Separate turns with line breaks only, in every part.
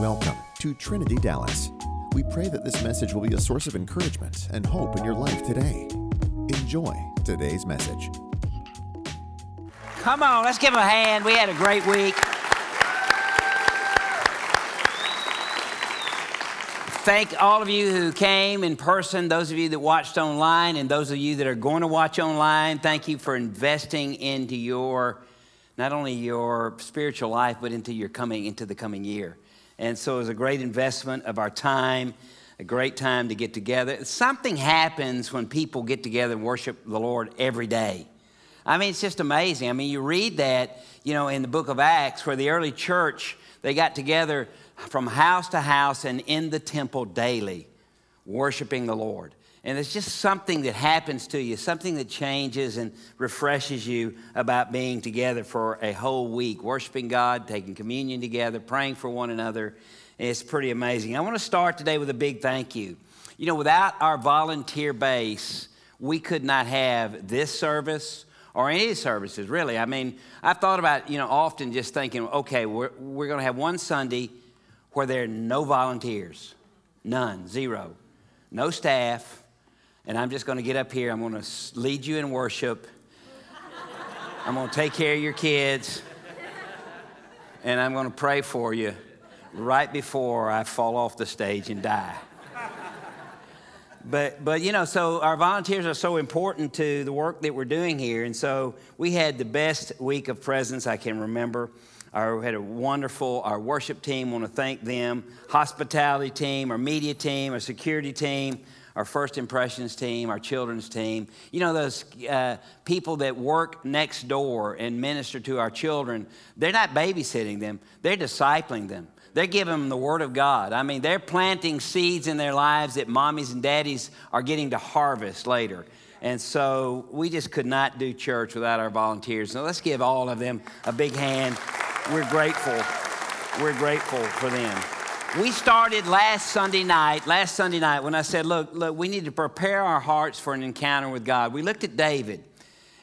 Welcome to Trinity Dallas. We pray that this message will be a source of encouragement and hope in your life today. Enjoy today's message.
Come on, let's give a hand. We had a great week. Thank all of you who came in person, those of you that watched online, and those of you that are going to watch online. Thank you for investing into your, not only your spiritual life, but into your coming, into the coming year. And so it was a great investment of our time, a great time to get together. Something happens when people get together and worship the Lord every day. I mean, it's just amazing. I mean, you read that, you know, in the book of Acts, where the early church, they got together from house to house and in the temple daily, worshiping the Lord. And it's just something that happens to you, something that changes and refreshes you about being together for a whole week, worshiping God, taking communion together, praying for one another. It's pretty amazing. I want to start today with a big thank you. You know, without our volunteer base, we could not have this service or any services, really. I mean, I've thought about, you know, often just thinking, okay, we're, we're going to have one Sunday where there are no volunteers, none, zero, no staff, and I'm just going to get up here. I'm going to lead you in worship. I'm going to take care of your kids, and I'm going to pray for you right before I fall off the stage and die. But, but you know, so our volunteers are so important to the work that we're doing here. And so we had the best week of presence I can remember. Our, we had a wonderful, our worship team, want to thank them, hospitality team, our media team, our security team, our first impressions team, our children's team. You know, those uh, people that work next door and minister to our children, they're not babysitting them, they're discipling them. They're giving them the Word of God. I mean, they're planting seeds in their lives that mommies and daddies are getting to harvest later. And so we just could not do church without our volunteers. So let's give all of them a big hand. We're grateful. We're grateful for them. We started last Sunday night, last Sunday night, when I said, look, look, we need to prepare our hearts for an encounter with God. We looked at David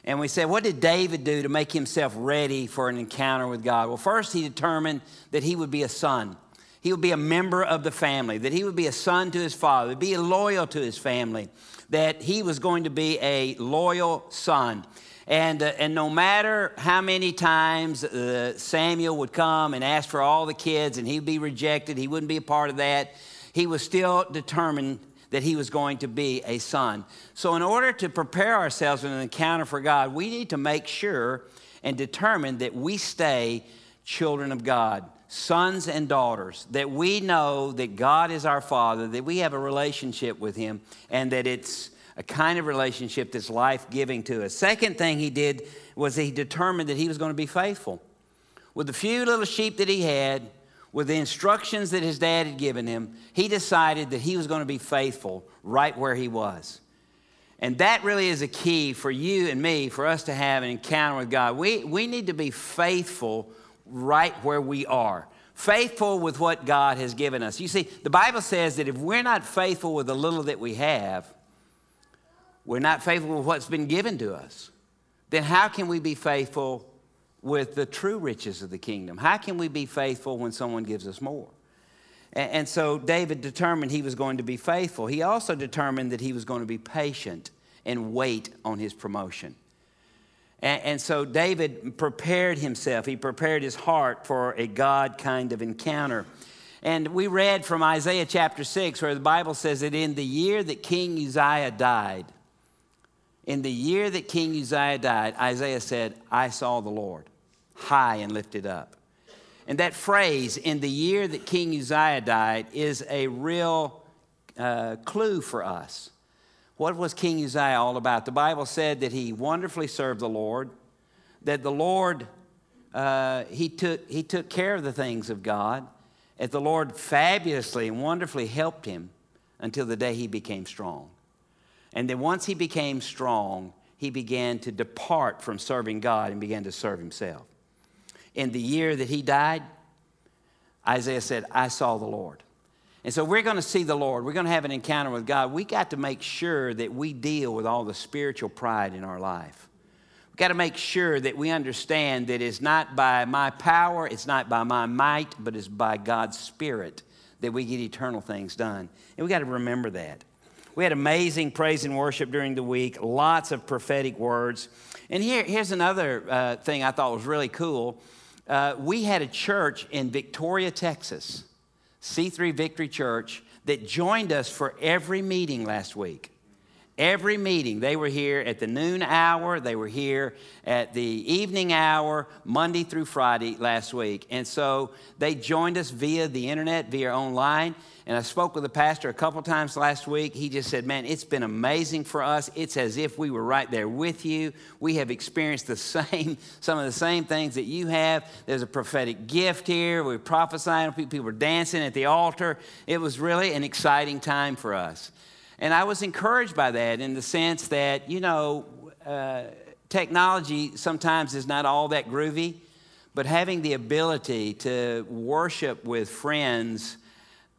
and we said, what did David do to make himself ready for an encounter with God? Well, first, he determined that he would be a son. He would be a member of the family, that he would be a son to his father, be loyal to his family, that he was going to be a loyal son. And, uh, and no matter how many times uh, Samuel would come and ask for all the kids and he'd be rejected, he wouldn't be a part of that, he was still determined that he was going to be a son. So, in order to prepare ourselves for an encounter for God, we need to make sure and determine that we stay children of God, sons and daughters, that we know that God is our Father, that we have a relationship with Him, and that it's a kind of relationship that's life giving to us. Second thing he did was he determined that he was going to be faithful. With the few little sheep that he had, with the instructions that his dad had given him, he decided that he was going to be faithful right where he was. And that really is a key for you and me, for us to have an encounter with God. We, we need to be faithful right where we are, faithful with what God has given us. You see, the Bible says that if we're not faithful with the little that we have, we're not faithful with what's been given to us, then how can we be faithful with the true riches of the kingdom? How can we be faithful when someone gives us more? And, and so David determined he was going to be faithful. He also determined that he was going to be patient and wait on his promotion. And, and so David prepared himself, he prepared his heart for a God kind of encounter. And we read from Isaiah chapter 6, where the Bible says that in the year that King Uzziah died, in the year that King Uzziah died, Isaiah said, I saw the Lord high and lifted up. And that phrase, in the year that King Uzziah died, is a real uh, clue for us. What was King Uzziah all about? The Bible said that he wonderfully served the Lord, that the Lord, uh, he, took, he took care of the things of God, that the Lord fabulously and wonderfully helped him until the day he became strong. And then once he became strong, he began to depart from serving God and began to serve himself. In the year that he died, Isaiah said, I saw the Lord. And so we're going to see the Lord. We're going to have an encounter with God. We got to make sure that we deal with all the spiritual pride in our life. We've got to make sure that we understand that it's not by my power, it's not by my might, but it's by God's Spirit that we get eternal things done. And we got to remember that. We had amazing praise and worship during the week, lots of prophetic words. And here, here's another uh, thing I thought was really cool. Uh, we had a church in Victoria, Texas, C3 Victory Church, that joined us for every meeting last week. Every meeting, they were here at the noon hour, they were here at the evening hour, Monday through Friday last week. And so they joined us via the internet, via online. And I spoke with the pastor a couple times last week. He just said, Man, it's been amazing for us. It's as if we were right there with you. We have experienced the same, some of the same things that you have. There's a prophetic gift here. We're prophesying, people were dancing at the altar. It was really an exciting time for us. And I was encouraged by that in the sense that, you know, uh, technology sometimes is not all that groovy, but having the ability to worship with friends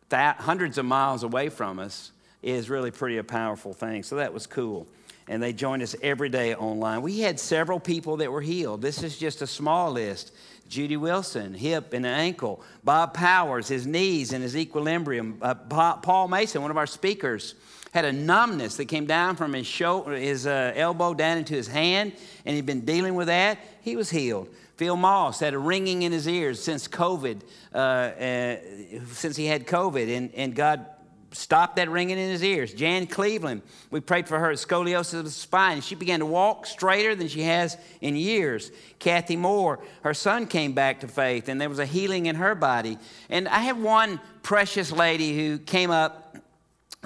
that hundreds of miles away from us is really pretty a powerful thing. So that was cool. And they joined us every day online. We had several people that were healed. This is just a small list. Judy Wilson, hip and ankle. Bob Powers, his knees and his equilibrium. Uh, Paul Mason, one of our speakers, had a numbness that came down from his, shoulder, his uh, elbow down into his hand, and he'd been dealing with that. He was healed. Phil Moss had a ringing in his ears since COVID, uh, uh, since he had COVID, and, and God stopped that ringing in his ears. Jan Cleveland, we prayed for her scoliosis of the spine. And she began to walk straighter than she has in years. Kathy Moore, her son came back to faith, and there was a healing in her body. And I have one precious lady who came up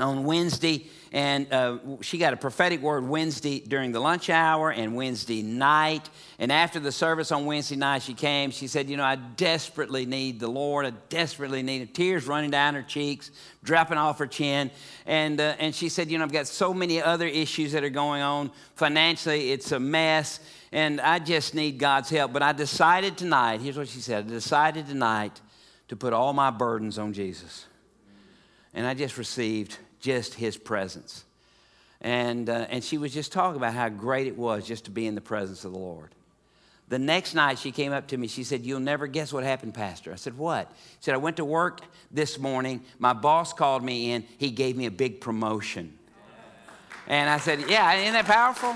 on Wednesday, and uh, she got a prophetic word Wednesday during the lunch hour and Wednesday night. And after the service on Wednesday night, she came. She said, You know, I desperately need the Lord. I desperately need tears running down her cheeks, dropping off her chin. And, uh, and she said, You know, I've got so many other issues that are going on. Financially, it's a mess. And I just need God's help. But I decided tonight, here's what she said I decided tonight to put all my burdens on Jesus. And I just received just his presence. And, uh, and she was just talking about how great it was just to be in the presence of the Lord. The next night, she came up to me. She said, You'll never guess what happened, Pastor. I said, What? She said, I went to work this morning. My boss called me in. He gave me a big promotion. And I said, Yeah, isn't that powerful?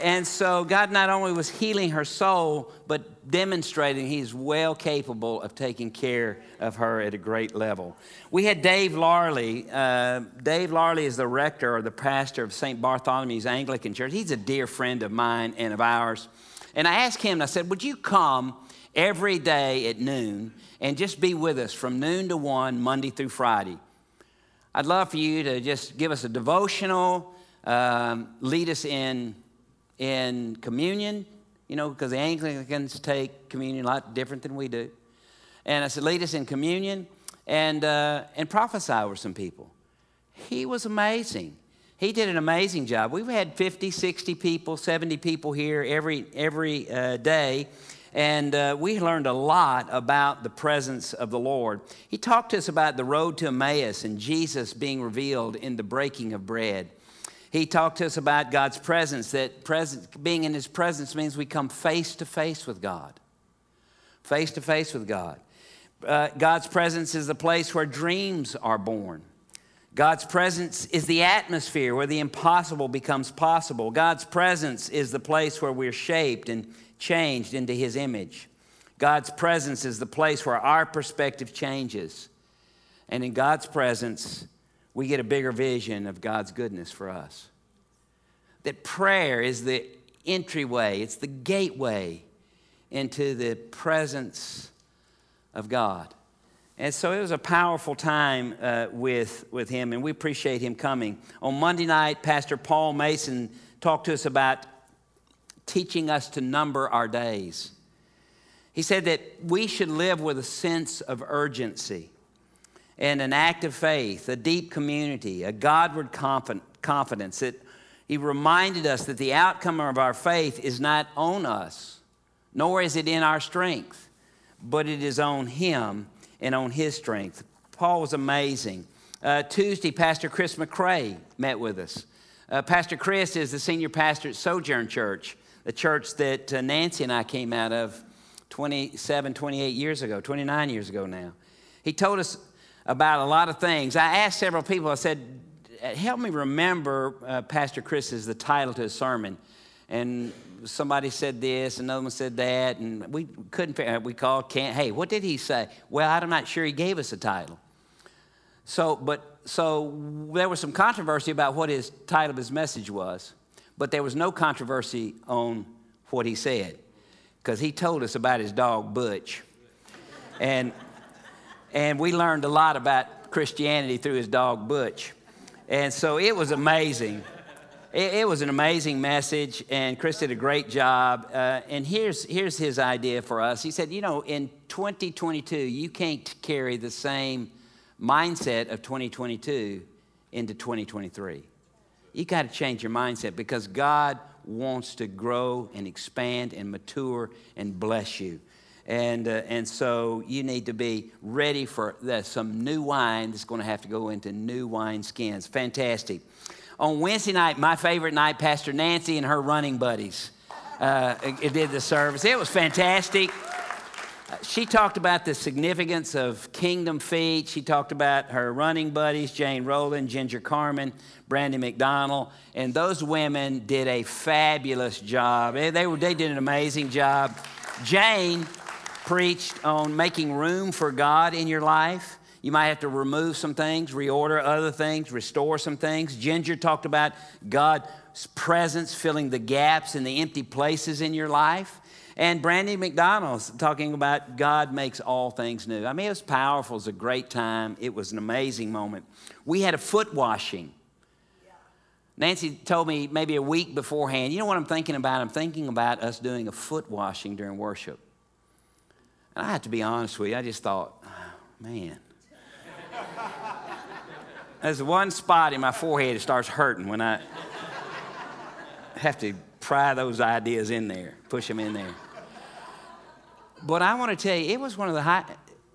And so God not only was healing her soul, but demonstrating He's well capable of taking care of her at a great level. We had Dave Larley. Uh, Dave Larley is the rector or the pastor of St. Bartholomew's Anglican Church. He's a dear friend of mine and of ours. And I asked him, I said, Would you come every day at noon and just be with us from noon to one, Monday through Friday? I'd love for you to just give us a devotional, um, lead us in in communion, you know, because the Anglicans take communion a lot different than we do. And I said, lead us in communion and, uh, and prophesy over some people. He was amazing. He did an amazing job. We've had 50, 60 people, 70 people here every, every uh, day. And uh, we learned a lot about the presence of the Lord. He talked to us about the road to Emmaus and Jesus being revealed in the breaking of bread. He talked to us about God's presence, that presence, being in His presence means we come face to face with God. Face to face with God. Uh, God's presence is the place where dreams are born. God's presence is the atmosphere where the impossible becomes possible. God's presence is the place where we're shaped and changed into His image. God's presence is the place where our perspective changes. And in God's presence, we get a bigger vision of God's goodness for us. That prayer is the entryway, it's the gateway into the presence of God. And so it was a powerful time uh, with, with him, and we appreciate him coming. On Monday night, Pastor Paul Mason talked to us about teaching us to number our days. He said that we should live with a sense of urgency and an act of faith, a deep community, a Godward confidence. That he reminded us that the outcome of our faith is not on us, nor is it in our strength, but it is on him and on his strength. Paul was amazing. Uh, Tuesday, Pastor Chris McCrae met with us. Uh, pastor Chris is the senior pastor at Sojourn Church, the church that uh, Nancy and I came out of 27, 28 years ago, 29 years ago now. He told us about a lot of things. I asked several people, I said, help me remember uh, Pastor Chris's, the title to his sermon. And somebody said this, another one said that, and we couldn't figure out. We called, can't, hey, what did he say? Well, I'm not sure he gave us a title. So, but, so there was some controversy about what his title of his message was, but there was no controversy on what he said, because he told us about his dog, Butch. And, and we learned a lot about Christianity through his dog, Butch. And so it was amazing. It, it, was an amazing message, and Chris did a great job. Uh, and here's, here's his idea for us. He said, You know, in 2022, you can't carry the same mindset of 2022 into 2023. You got to change your mindset because God wants to grow and expand and mature and bless you. And, uh, and so you need to be ready for some new wine that's going to have to go into new wine skins. Fantastic. On Wednesday night, my favorite night, Pastor Nancy and her running buddies uh, did the service. It was fantastic. She talked about the significance of Kingdom Feet. She talked about her running buddies, Jane Rowland, Ginger Carmen, Brandy McDonald, and those women did a fabulous job. They, were, they did an amazing job. Jane preached on making room for God in your life. You might have to remove some things, reorder other things, restore some things. Ginger talked about God's presence filling the gaps and the empty places in your life. And Brandy McDonald's talking about God makes all things new. I mean, it was powerful. It was a great time. It was an amazing moment. We had a foot washing. Nancy told me maybe a week beforehand, you know what I'm thinking about? I'm thinking about us doing a foot washing during worship. And I have to be honest with you, I just thought, oh, man, there's one spot in my forehead that starts hurting when I have to pry those ideas in there, push them in there. But I want to tell you, it was one of the high,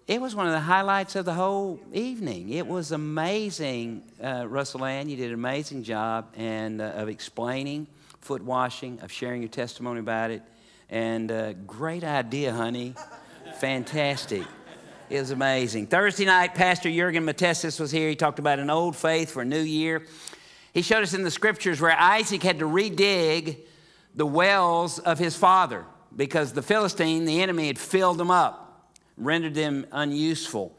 it was one of the highlights of the whole evening. It was amazing, uh, Russell Ann. You did an amazing job and uh, of explaining foot washing, of sharing your testimony about it, and uh, great idea, honey. Fantastic. It was amazing. Thursday night, Pastor Jurgen Matthesius was here. He talked about an old faith for a new year. He showed us in the scriptures where Isaac had to redig the wells of his father because the Philistine, the enemy, had filled them up, rendered them unuseful.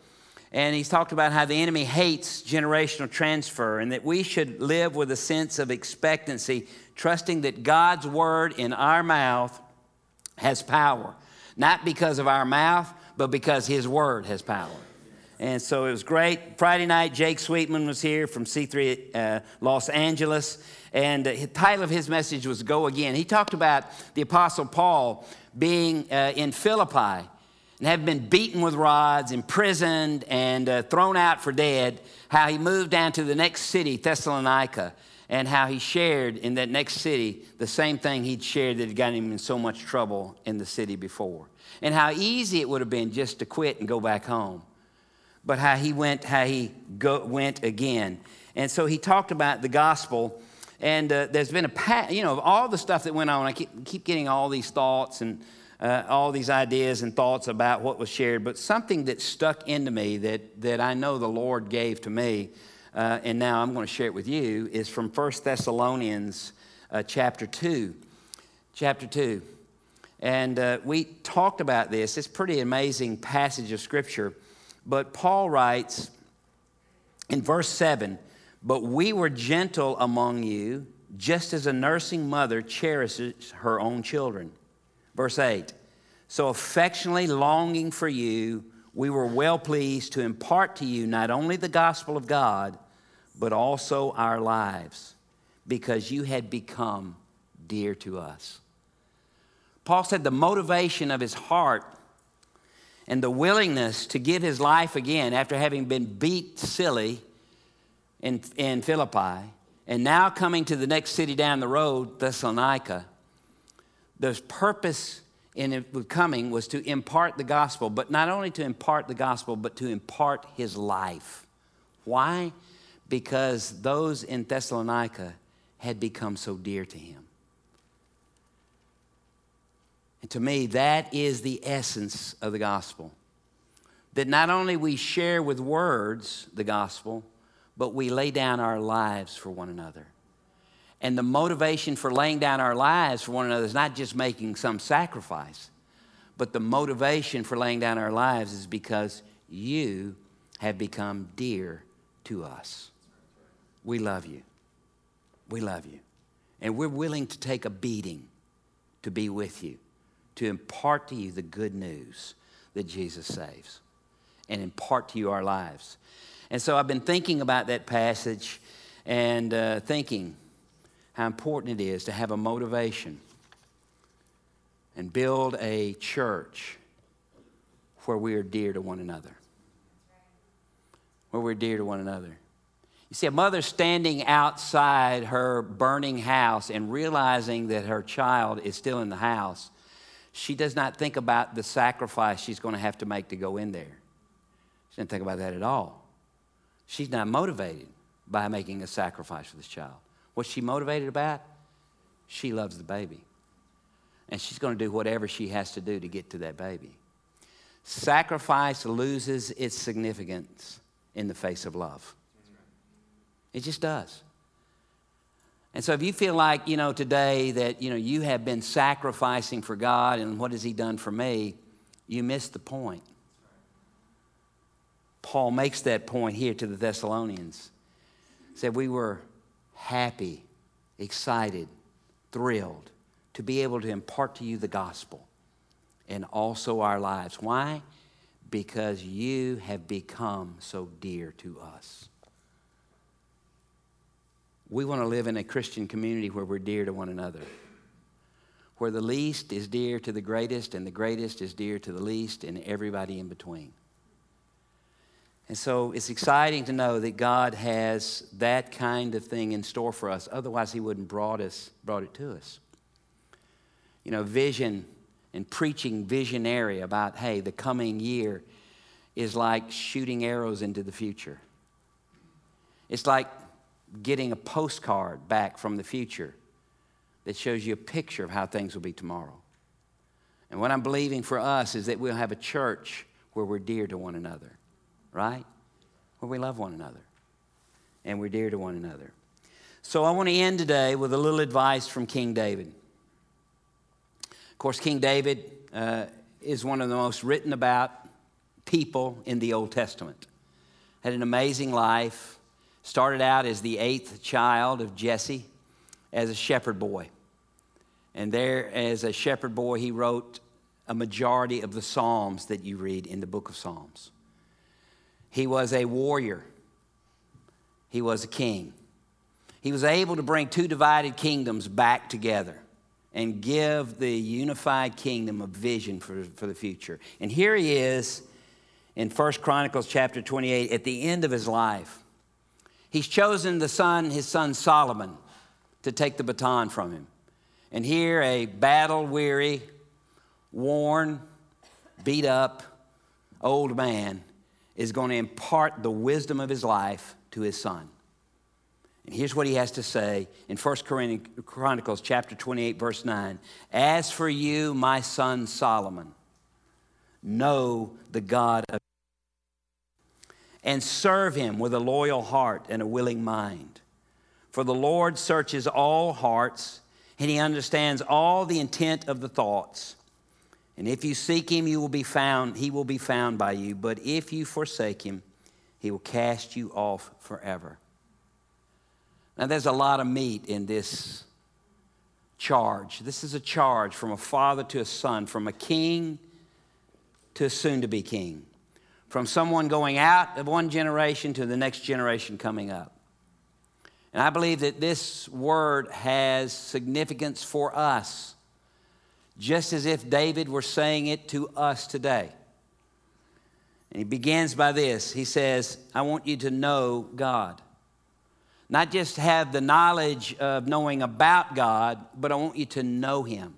And he's talked about how the enemy hates generational transfer and that we should live with a sense of expectancy, trusting that God's word in our mouth has power, not because of our mouth, but because His Word has power. And so it was great. Friday night, Jake Sweetman was here from C3 uh, Los Angeles. And the title of his message was Go Again. He talked about the Apostle Paul being uh, in Philippi and having been beaten with rods, imprisoned, and uh, thrown out for dead. How he moved down to the next city, Thessalonica, and how he shared in that next city the same thing he'd shared that had gotten him in so much trouble in the city before and how easy it would have been just to quit and go back home. But how he went, how he go, went again. And so he talked about the gospel. And uh, there's been a, you know, of all the stuff that went on. I keep, keep getting all these thoughts and uh, all these ideas and thoughts about what was shared. But something that stuck into me that, that I know the Lord gave to me, uh, and now I'm going to share it with you, is from 1 Thessalonians uh, chapter 2. Chapter 2. And uh, we talked about this. It's pretty amazing passage of Scripture. But Paul writes in verse 7 But we were gentle among you, just as a nursing mother cherishes her own children. Verse 8 So affectionately longing for you, we were well pleased to impart to you not only the gospel of God, but also our lives, because you had become dear to us. Paul said the motivation of his heart and the willingness to give his life again after having been beat silly in, in Philippi and now coming to the next city down the road, Thessalonica, the purpose in coming was to impart the gospel, but not only to impart the gospel, but to impart his life. Why? Because those in Thessalonica had become so dear to him. And to me, that is the essence of the gospel. That not only we share with words the gospel, but we lay down our lives for one another. And the motivation for laying down our lives for one another is not just making some sacrifice, but the motivation for laying down our lives is because you have become dear to us. We love you. We love you. And we're willing to take a beating to be with you to impart to you the good news that Jesus saves and impart to you our lives. And so I've been thinking about that passage and uh, thinking how important it is to have a motivation and build a church where we are dear to one another. Where we're dear to one another. You see, a mother standing outside her burning house and realizing that her child is still in the house she does not think about the sacrifice she's going to have to make to go in there. She doesn't think about that at all. She's not motivated by making a sacrifice for this child. What's she motivated about? She loves the baby. And she's going to do whatever she has to do to get to that baby. Sacrifice loses its significance in the face of love. It just does. And so if you feel like, you know, today that, you know, you have been sacrificing for God and what has he done for me, you missed the point. Paul makes that point here to the Thessalonians. He said we were happy, excited, thrilled to be able to impart to you the gospel and also our lives. Why? Because you have become so dear to us. We want to live in a Christian community where we're dear to one another, where the least is dear to the greatest, and the greatest is dear to the least, and everybody in between. And so it's exciting to know that God has that kind of thing in store for us. Otherwise, He wouldn't brought us brought it to us. You know, vision and preaching visionary about hey, the coming year is like shooting arrows into the future. It's like getting a postcard back from the future that shows you a picture of how things will be tomorrow. And what I'm believing for us is that we'll have a church where we're dear to one another, right? Where we love one another and we're dear to one another. So I want to end today with a little advice from King David. Of course, King David uh, is one of the most written about people in the Old Testament. Had an amazing life, Started out as the eighth child of Jesse as a shepherd boy. And there, as a shepherd boy, he wrote a majority of the Psalms that you read in the book of Psalms. He was a warrior, he was a king. He was able to bring two divided kingdoms back together and give the unified kingdom a vision for, for the future. And here he is in 1 Chronicles chapter 28 at the end of his life. He's chosen the son, his son Solomon, to take the baton from him. And here, a battle weary, worn, beat up old man is going to impart the wisdom of his life to his son. And here's what he has to say in 1 Chronicles chapter 28 verse 9. As for you, my son Solomon, know the God of and serve him with a loyal heart and a willing mind. For the Lord searches all hearts, and he understands all the intent of the thoughts. And if you seek him, you will be found, he will be found by you. But if you forsake him, he will cast you off forever. Now, there's a lot of meat in this charge. This is a charge from a father to a son, from a king to a soon to be king from someone going out of one generation to the next generation coming up. And I believe that this word has significance for us, just as if David were saying it to us today. And he begins by this He says, I want you to know God. Not just have the knowledge of knowing about God, but I want you to know Him.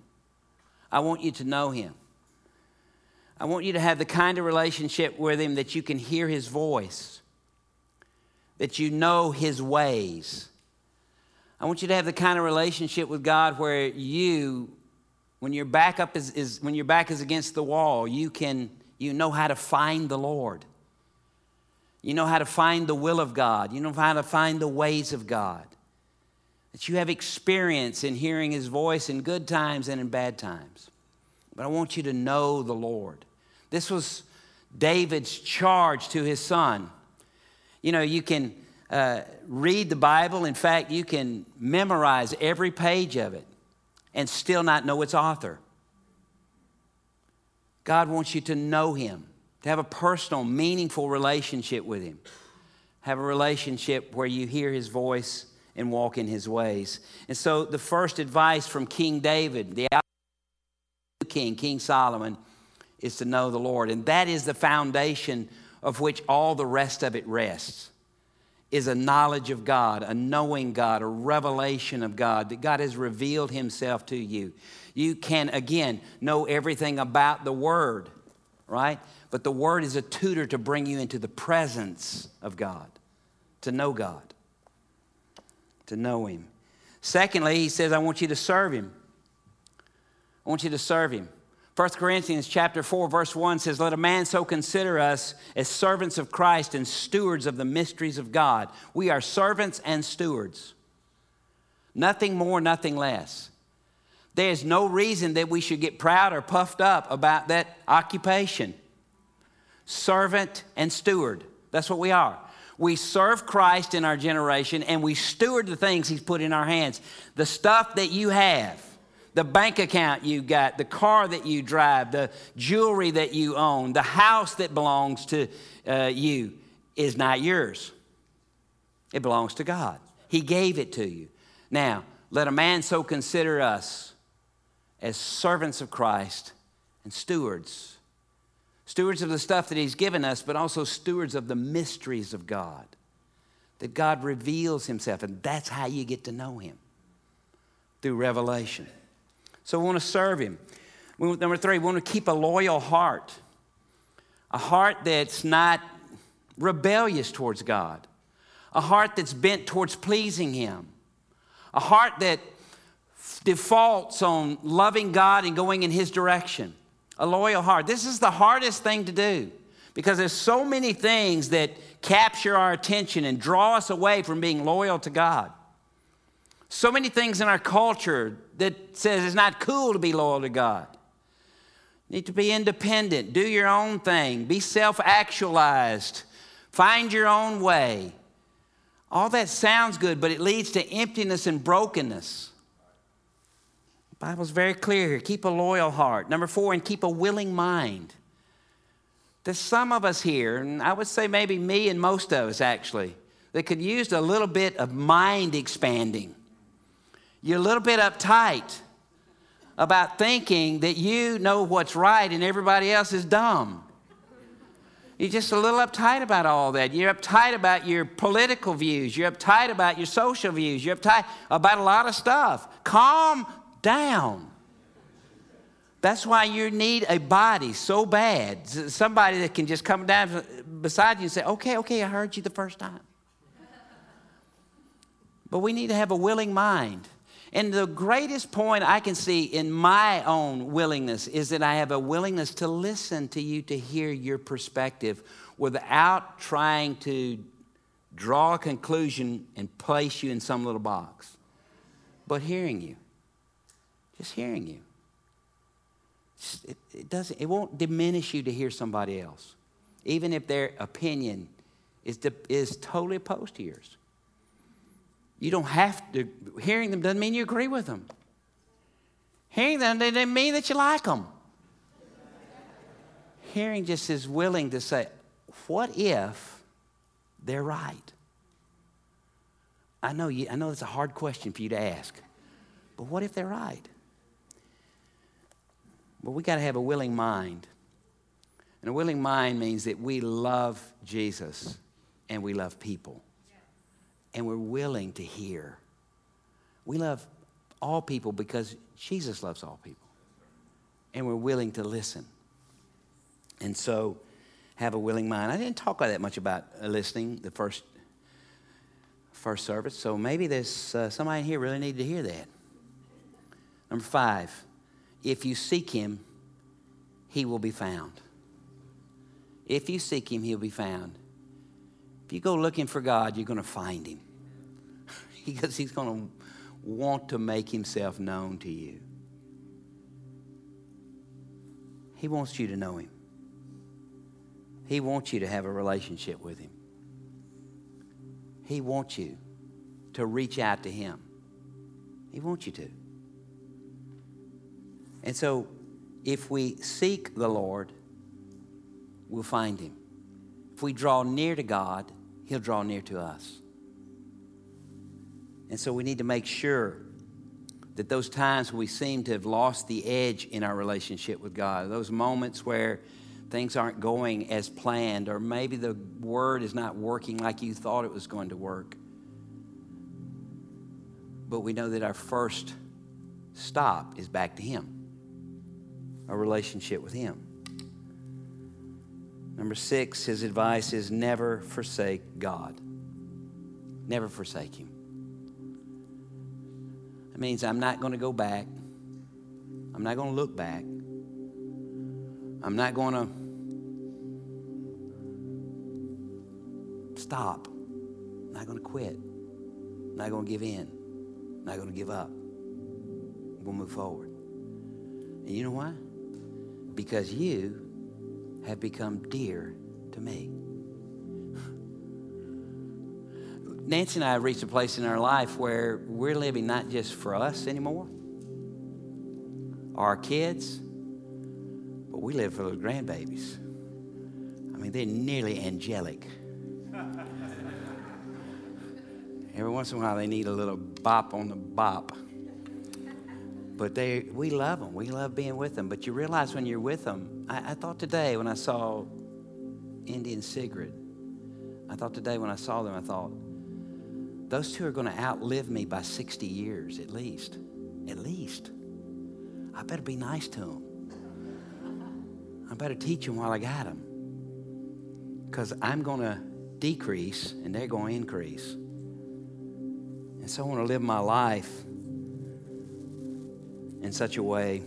I want you to know Him. I want you to have the kind of relationship with Him that you can hear His voice, that you know His ways. I want you to have the kind of relationship with God where you, when your back up is, is when your back is against the wall, you can you know how to find the Lord. You know how to find the will of God. You know how to find the ways of God. That you have experience in hearing His voice in good times and in bad times. But I want you to know the Lord. This was David's charge to his son. You know, you can uh, read the Bible. In fact, you can memorize every page of it and still not know its author. God wants you to know Him, to have a personal, meaningful relationship with Him. Have a relationship where you hear His voice and walk in His ways. And so, the first advice from King David, the king, King Solomon, is to know the Lord. And that is the foundation of which all the rest of it rests is a knowledge of God, a knowing God, a revelation of God, that God has revealed Himself to you. You can, again, know everything about the Word, right? But the Word is a tutor to bring you into the presence of God, to know God, to know Him. Secondly, He says, I want you to serve Him. I want you to serve Him. 1 Corinthians chapter 4 verse 1 says let a man so consider us as servants of Christ and stewards of the mysteries of God. We are servants and stewards. Nothing more, nothing less. There's no reason that we should get proud or puffed up about that occupation. Servant and steward. That's what we are. We serve Christ in our generation and we steward the things He's put in our hands. The stuff that you have the bank account you got, the car that you drive, the jewelry that you own, the house that belongs to uh, you is not yours. It belongs to God. He gave it to you. Now, let a man so consider us as servants of Christ and stewards. Stewards of the stuff that He's given us, but also stewards of the mysteries of God. That God reveals Himself, and that's how you get to know Him through revelation. So we want to serve Him. Number three, we want to keep a loyal heart, a heart that's not rebellious towards God, a heart that's bent towards pleasing Him, a heart that defaults on loving God and going in His direction. A loyal heart. This is the hardest thing to do because there's so many things that capture our attention and draw us away from being loyal to God. So many things in our culture that says it's not cool to be loyal to God. You need to be independent, do your own thing, be self actualized, find your own way. All that sounds good, but it leads to emptiness and brokenness. The Bible's very clear here. Keep a loyal heart. Number four, and keep a willing mind. There's some of us here, and I would say maybe me and most of us actually, that could use a little bit of mind expanding. You're a little bit uptight about thinking that you know what's right and everybody else is dumb. You're just a little uptight about all that. You're uptight about your political views. You're uptight about your social views. You're uptight about a lot of stuff. Calm down. That's why you need a body so bad. Somebody that can just come down beside you and say, okay, okay, I heard you the first time. But we need to have a willing mind. And the greatest point I can see in my own willingness is that I have a willingness to listen to you, to hear your perspective without trying to draw a conclusion and place you in some little box, but hearing you. Just hearing you. It, it, doesn't, it won't diminish you to hear somebody else, even if their opinion is, is totally opposed to yours. You don't have to, hearing them doesn't mean you agree with them. Hearing them doesn't mean that you like them. Hearing just is willing to say, what if they're right? I know, you, I know it's a hard question for you to ask, but what if they're right? Well, we got to have a willing mind. And a willing mind means that we love Jesus and we love people and we're willing to hear. We love all people because Jesus loves all people. And we're willing to listen. And so, have a willing mind. I didn't talk that much about listening the first first service. So maybe there's uh, somebody here really need to hear that. Number five, if you seek him, he will be found. If you seek him, he'll be found. If you go looking for God, you're going to find him because he's going to want to make himself known to you. He wants you to know him. He wants you to have a relationship with him. He wants you to reach out to him. He wants you to. And so, if we seek the Lord, we'll find him. If we draw near to God, he'll draw near to us. And so, we need to make sure that those times we seem to have lost the edge in our relationship with God, those moments where things aren't going as planned, or maybe the word is not working like you thought it was going to work. But we know that our first stop is back to Him, a relationship with Him. Number six, his advice is never forsake God. Never forsake Him. That means I'm not going to go back. I'm not going to look back. I'm not going to stop. I'm not going to quit. I'm not going to give in. I'm not going to give up. We'll move forward. And you know why? Because you have become dear to me. Nancy and I have reached a place in our life where we're living not just for us anymore, our kids, but we live for those grandbabies. I mean, they're nearly angelic. Every once in a while, they need a little bop on the bop. But they, we love them. We love being with them. But you realize when you're with them, I, I thought today when I saw Indy and Sigrid, I thought today when I saw them, I thought, those two are going to outlive me by 60 years at least. At least. I better be nice to them. I better teach them while I got them. Because I'm going to decrease and they're going to increase. And so I want to live my life in such a way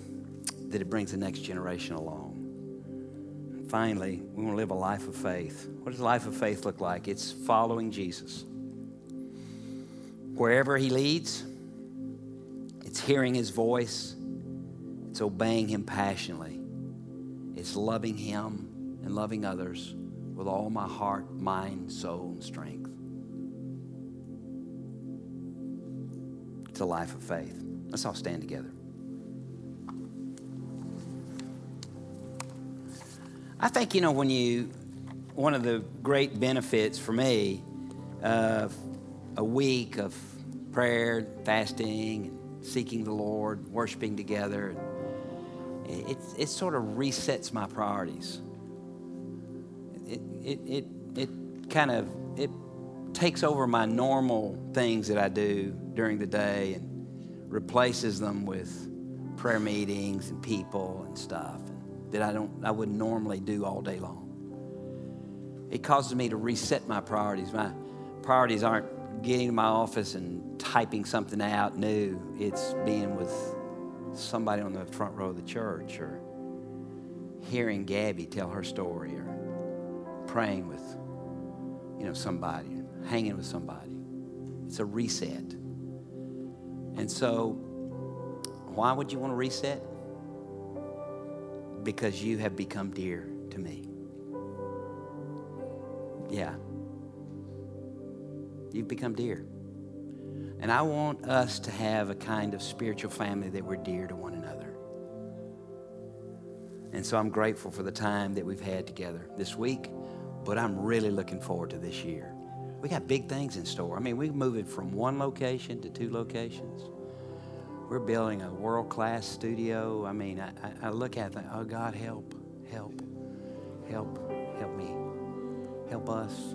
that it brings the next generation along. Finally, we want to live a life of faith. What does a life of faith look like? It's following Jesus. Wherever he leads, it's hearing his voice, it's obeying him passionately, it's loving him and loving others with all my heart, mind, soul, and strength. It's a life of faith. Let's all stand together. I think, you know, when you, one of the great benefits for me of a week of prayer, fasting, seeking the Lord, worshiping together, it, it sort of resets my priorities. It, it, it, it kind of, it takes over my normal things that I do during the day and replaces them with prayer meetings and people and stuff that I don't I wouldn't normally do all day long. It causes me to reset my priorities. My priorities aren't getting to my office and typing something out new. It's being with somebody on the front row of the church or hearing Gabby tell her story or praying with you know somebody, hanging with somebody. It's a reset. And so why would you want to reset? Because you have become dear to me. Yeah. You've become dear. And I want us to have a kind of spiritual family that we're dear to one another. And so I'm grateful for the time that we've had together this week, but I'm really looking forward to this year. We got big things in store. I mean, we're moving from one location to two locations. We're building a world class studio. I mean, I, I look at that, oh God, help, help, help, help me, help us.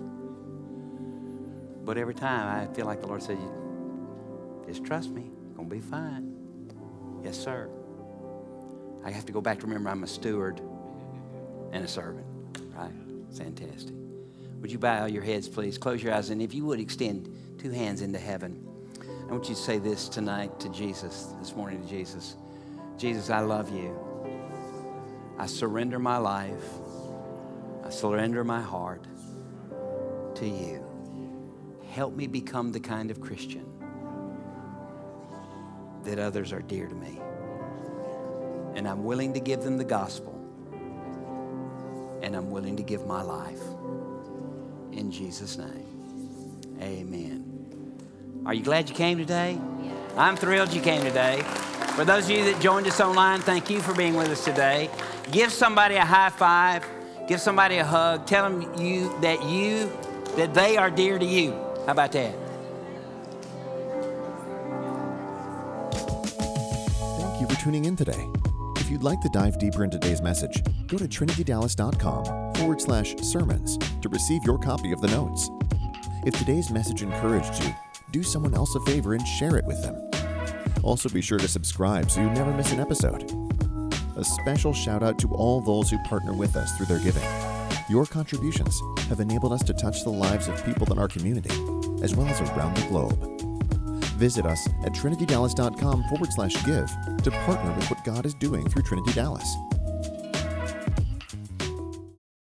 But every time I feel like the Lord says, just trust me, it's going to be fine. Yes, sir. I have to go back to remember I'm a steward and a servant, right? Fantastic. Would Would you bow your heads, please? Close your eyes, and if you would extend two hands into heaven. I want you to say this tonight to Jesus, this morning to Jesus Jesus, I love you. I surrender my life, I surrender my heart to you. Help me become the kind of Christian that others are dear to me. And I'm willing to give them the gospel. And I'm willing to give my life. In Jesus' name, amen. Are you glad you came today? I'm thrilled you came today. For those of you that joined us online, thank you for being with us today. Give somebody a high five. Give somebody a hug. Tell them you that you that they are dear to you. How about that?
Thank you for tuning in today. If you'd like to dive deeper into today's message, go to trinitydallas.com forward slash sermons to receive your copy of the notes. If today's message encouraged you, do someone else a favor and share it with them. Also, be sure to subscribe so you never miss an episode. A special shout out to all those who partner with us through their giving. Your contributions have enabled us to touch the lives of people in our community, as well as around the globe. Visit us at trinitydallas.com forward slash give to partner with what God is doing through Trinity Dallas.